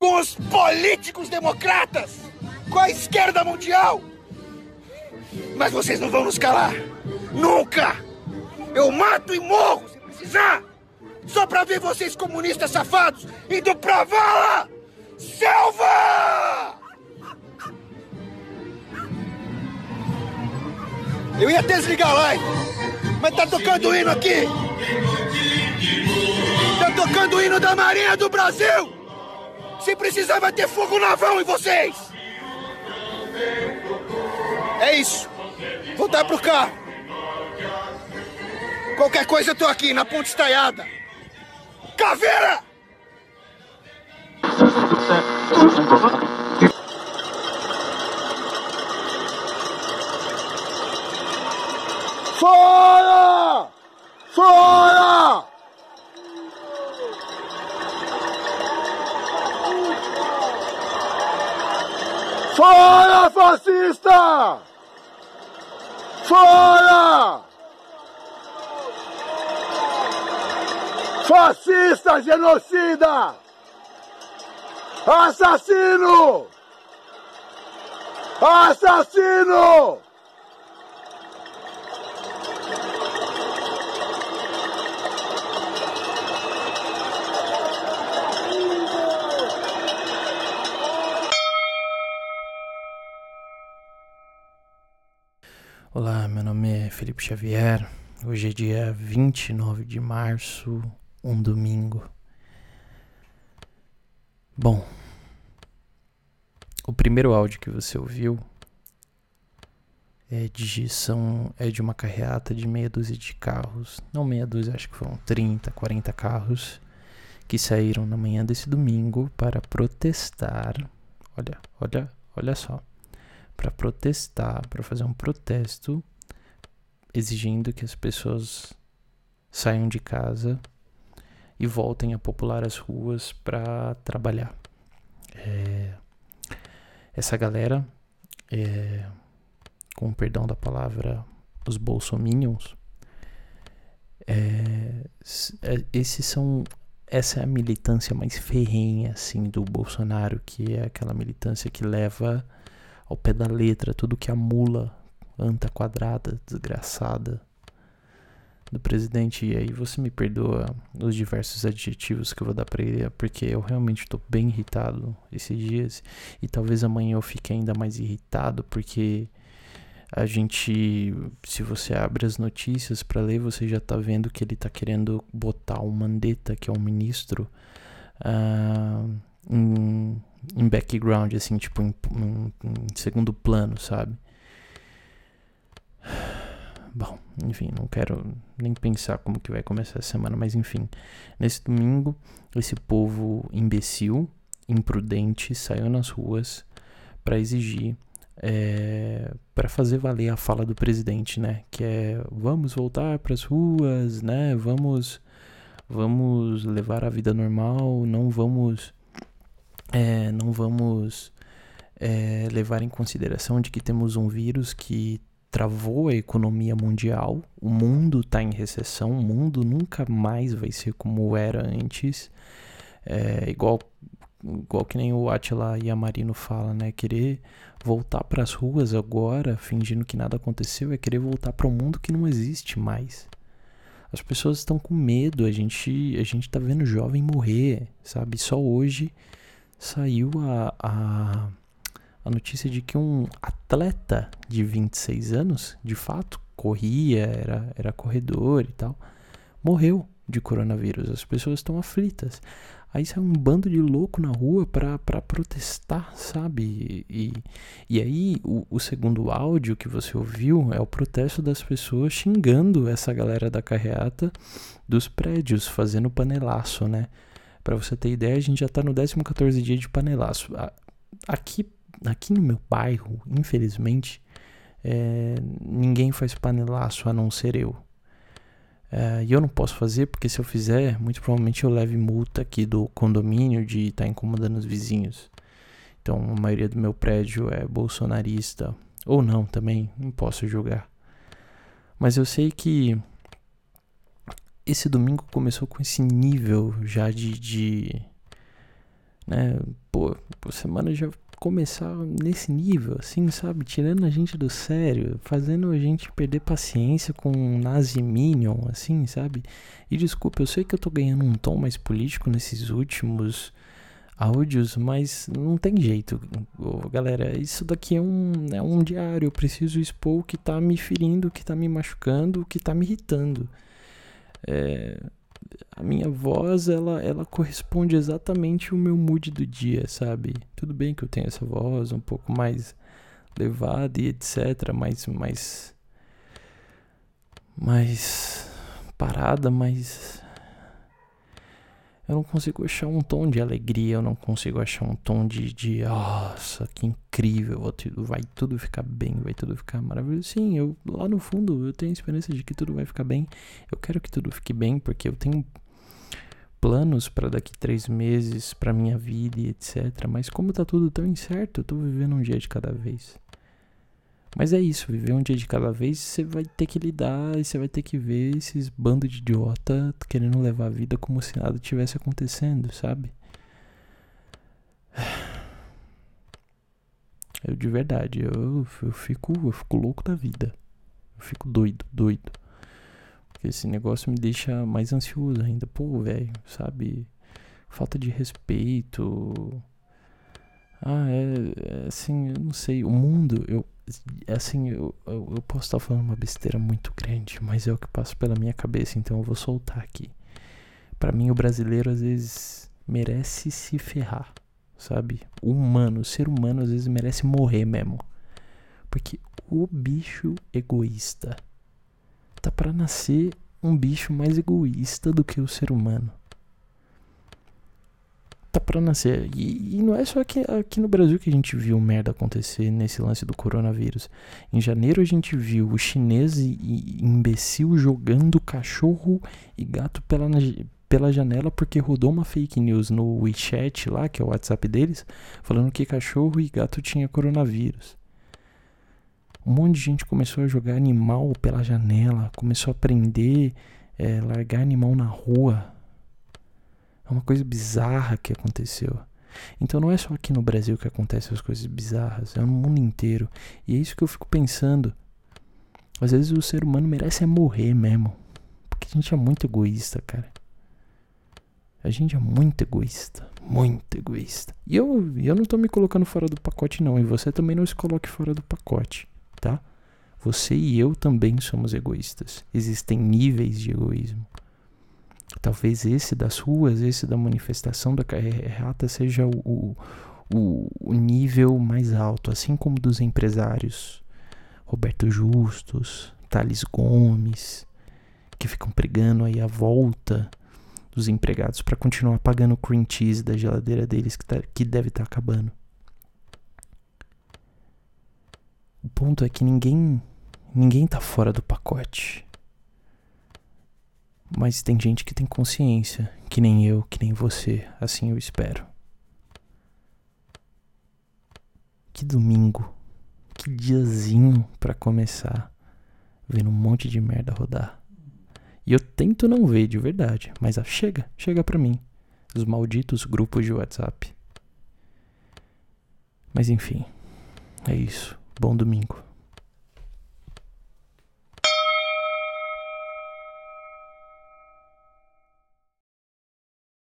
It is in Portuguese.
Com os políticos democratas! Com a esquerda mundial! Mas vocês não vão nos calar! Nunca! Eu mato e morro se precisar! Só pra ver vocês comunistas safados indo pra vala! Selva! Eu ia desligar a live, mas tá tocando o hino aqui! Tocando o hino da Marinha do Brasil! Se precisar, vai ter fogo naval em vocês! É isso! Voltar pro carro! Qualquer coisa eu tô aqui, na ponte estaiada! Caveira! Fora! Fora! Fora, fascista! Fora! Fascista genocida! Assassino! Assassino! Felipe Xavier. Hoje é dia 29 de março, um domingo. Bom, o primeiro áudio que você ouviu é de, são, é de uma carreata de meia dúzia de carros. Não meia dúzia, acho que foram 30, 40 carros que saíram na manhã desse domingo para protestar. Olha, olha, olha só para protestar, para fazer um protesto exigindo que as pessoas saiam de casa e voltem a popular as ruas para trabalhar. É, essa galera, é, com o perdão da palavra, os bolsominions, é, é, esses são essa é a militância mais ferrenha assim do Bolsonaro, que é aquela militância que leva ao pé da letra tudo que a mula anta quadrada, desgraçada do presidente. E aí você me perdoa os diversos adjetivos que eu vou dar para ele, porque eu realmente estou bem irritado esses dias e talvez amanhã eu fique ainda mais irritado porque a gente, se você abre as notícias para ler, você já tá vendo que ele tá querendo botar o Mandetta, que é o ministro, uh, em em background, assim, tipo, em, em, em segundo plano, sabe? Bom, enfim, não quero nem pensar como que vai começar a semana, mas enfim. Nesse domingo, esse povo imbecil, imprudente, saiu nas ruas para exigir, é, para fazer valer a fala do presidente, né? Que é vamos voltar para as ruas, né? Vamos, vamos levar a vida normal, não vamos é, não vamos é, levar em consideração de que temos um vírus que travou a economia mundial, o mundo está em recessão, o mundo nunca mais vai ser como era antes, é, igual, igual que nem o Atila Yamarino fala, né? Querer voltar para as ruas agora, fingindo que nada aconteceu, é querer voltar para um mundo que não existe mais. As pessoas estão com medo, a gente, a gente tá vendo jovem morrer, sabe? Só hoje saiu a, a, a notícia de que um atleta de 26 anos, de fato, corria, era, era corredor e tal, morreu de coronavírus. As pessoas estão aflitas. Aí sai um bando de louco na rua para protestar, sabe? E, e aí o, o, segundo áudio que você ouviu é o protesto das pessoas xingando essa galera da carreata dos prédios, fazendo panelaço, né? Para você ter ideia, a gente já está no 14 dia de panelaço. Aqui, aqui no meu bairro, infelizmente, é, ninguém faz panelaço a não ser eu. É, e eu não posso fazer porque se eu fizer, muito provavelmente eu leve multa aqui do condomínio de estar tá incomodando os vizinhos. Então a maioria do meu prédio é bolsonarista. Ou não também, não posso julgar. Mas eu sei que esse domingo começou com esse nível já de. de né? Pô, a semana já começar nesse nível, assim, sabe? Tirando a gente do sério, fazendo a gente perder paciência com um nazi minion, assim, sabe? E desculpa, eu sei que eu tô ganhando um tom mais político nesses últimos áudios, mas não tem jeito, galera. Isso daqui é um, é um diário. Eu preciso expor o que tá me ferindo, o que tá me machucando, o que tá me irritando. É, a minha voz, ela, ela corresponde exatamente ao meu mood do dia, sabe? Tudo bem que eu tenho essa voz um pouco mais levada e etc, mais mais mais parada, mas eu não consigo achar um tom de alegria, eu não consigo achar um tom de, de nossa, que incrível, vai tudo ficar bem, vai tudo ficar maravilhoso. Sim, eu lá no fundo eu tenho esperança de que tudo vai ficar bem. Eu quero que tudo fique bem porque eu tenho planos para daqui três meses, para minha vida e etc. Mas como tá tudo tão incerto, eu tô vivendo um dia de cada vez. Mas é isso, viver um dia de cada vez, você vai ter que lidar e você vai ter que ver esses bandos de idiota querendo levar a vida como se nada tivesse acontecendo, sabe? Eu de verdade, eu, eu fico, eu fico louco da vida. Eu fico doido, doido. Porque esse negócio me deixa mais ansioso ainda. Pô, velho, sabe? Falta de respeito. Ah, é, é assim, eu não sei. O mundo, eu assim, eu, eu, posso estar falando uma besteira muito grande, mas é o que passa pela minha cabeça, então eu vou soltar aqui. Para mim, o brasileiro às vezes merece se ferrar, sabe? O humano, o ser humano às vezes merece morrer mesmo. Porque o bicho egoísta tá para nascer um bicho mais egoísta do que o ser humano tá para nascer. E, e, não é só aqui, aqui no Brasil que a gente viu merda acontecer nesse lance do coronavírus. Em janeiro a gente viu o chinês e imbecil jogando cachorro e gato pela, pela janela porque rodou uma fake news no WeChat lá, que é o WhatsApp deles, falando que cachorro e gato tinha coronavírus. Um monte de gente começou a jogar animal pela janela, começou a prender, é, largar animal na rua é uma coisa bizarra que aconteceu. Então não é só aqui no Brasil que acontecem as coisas bizarras, é no mundo inteiro. E é isso que eu fico pensando. Às vezes o ser humano merece é morrer mesmo. Porque a gente é muito egoísta, cara. A gente é muito egoísta. Muito egoísta. E eu, eu não tô me colocando fora do pacote, não. E você também não se coloque fora do pacote, tá? Você e eu também somos egoístas. Existem níveis de egoísmo. Talvez esse das ruas, esse da manifestação da carreata seja o, o, o nível mais alto, assim como dos empresários. Roberto Justus, Thales Gomes, que ficam pregando aí a volta dos empregados para continuar pagando o cream cheese da geladeira deles que, tá, que deve estar tá acabando. O ponto é que ninguém ninguém tá fora do pacote. Mas tem gente que tem consciência, que nem eu, que nem você, assim eu espero. Que domingo, que diazinho para começar vendo um monte de merda rodar. E eu tento não ver de verdade, mas ah, chega, chega pra mim. Os malditos grupos de WhatsApp. Mas enfim, é isso. Bom domingo.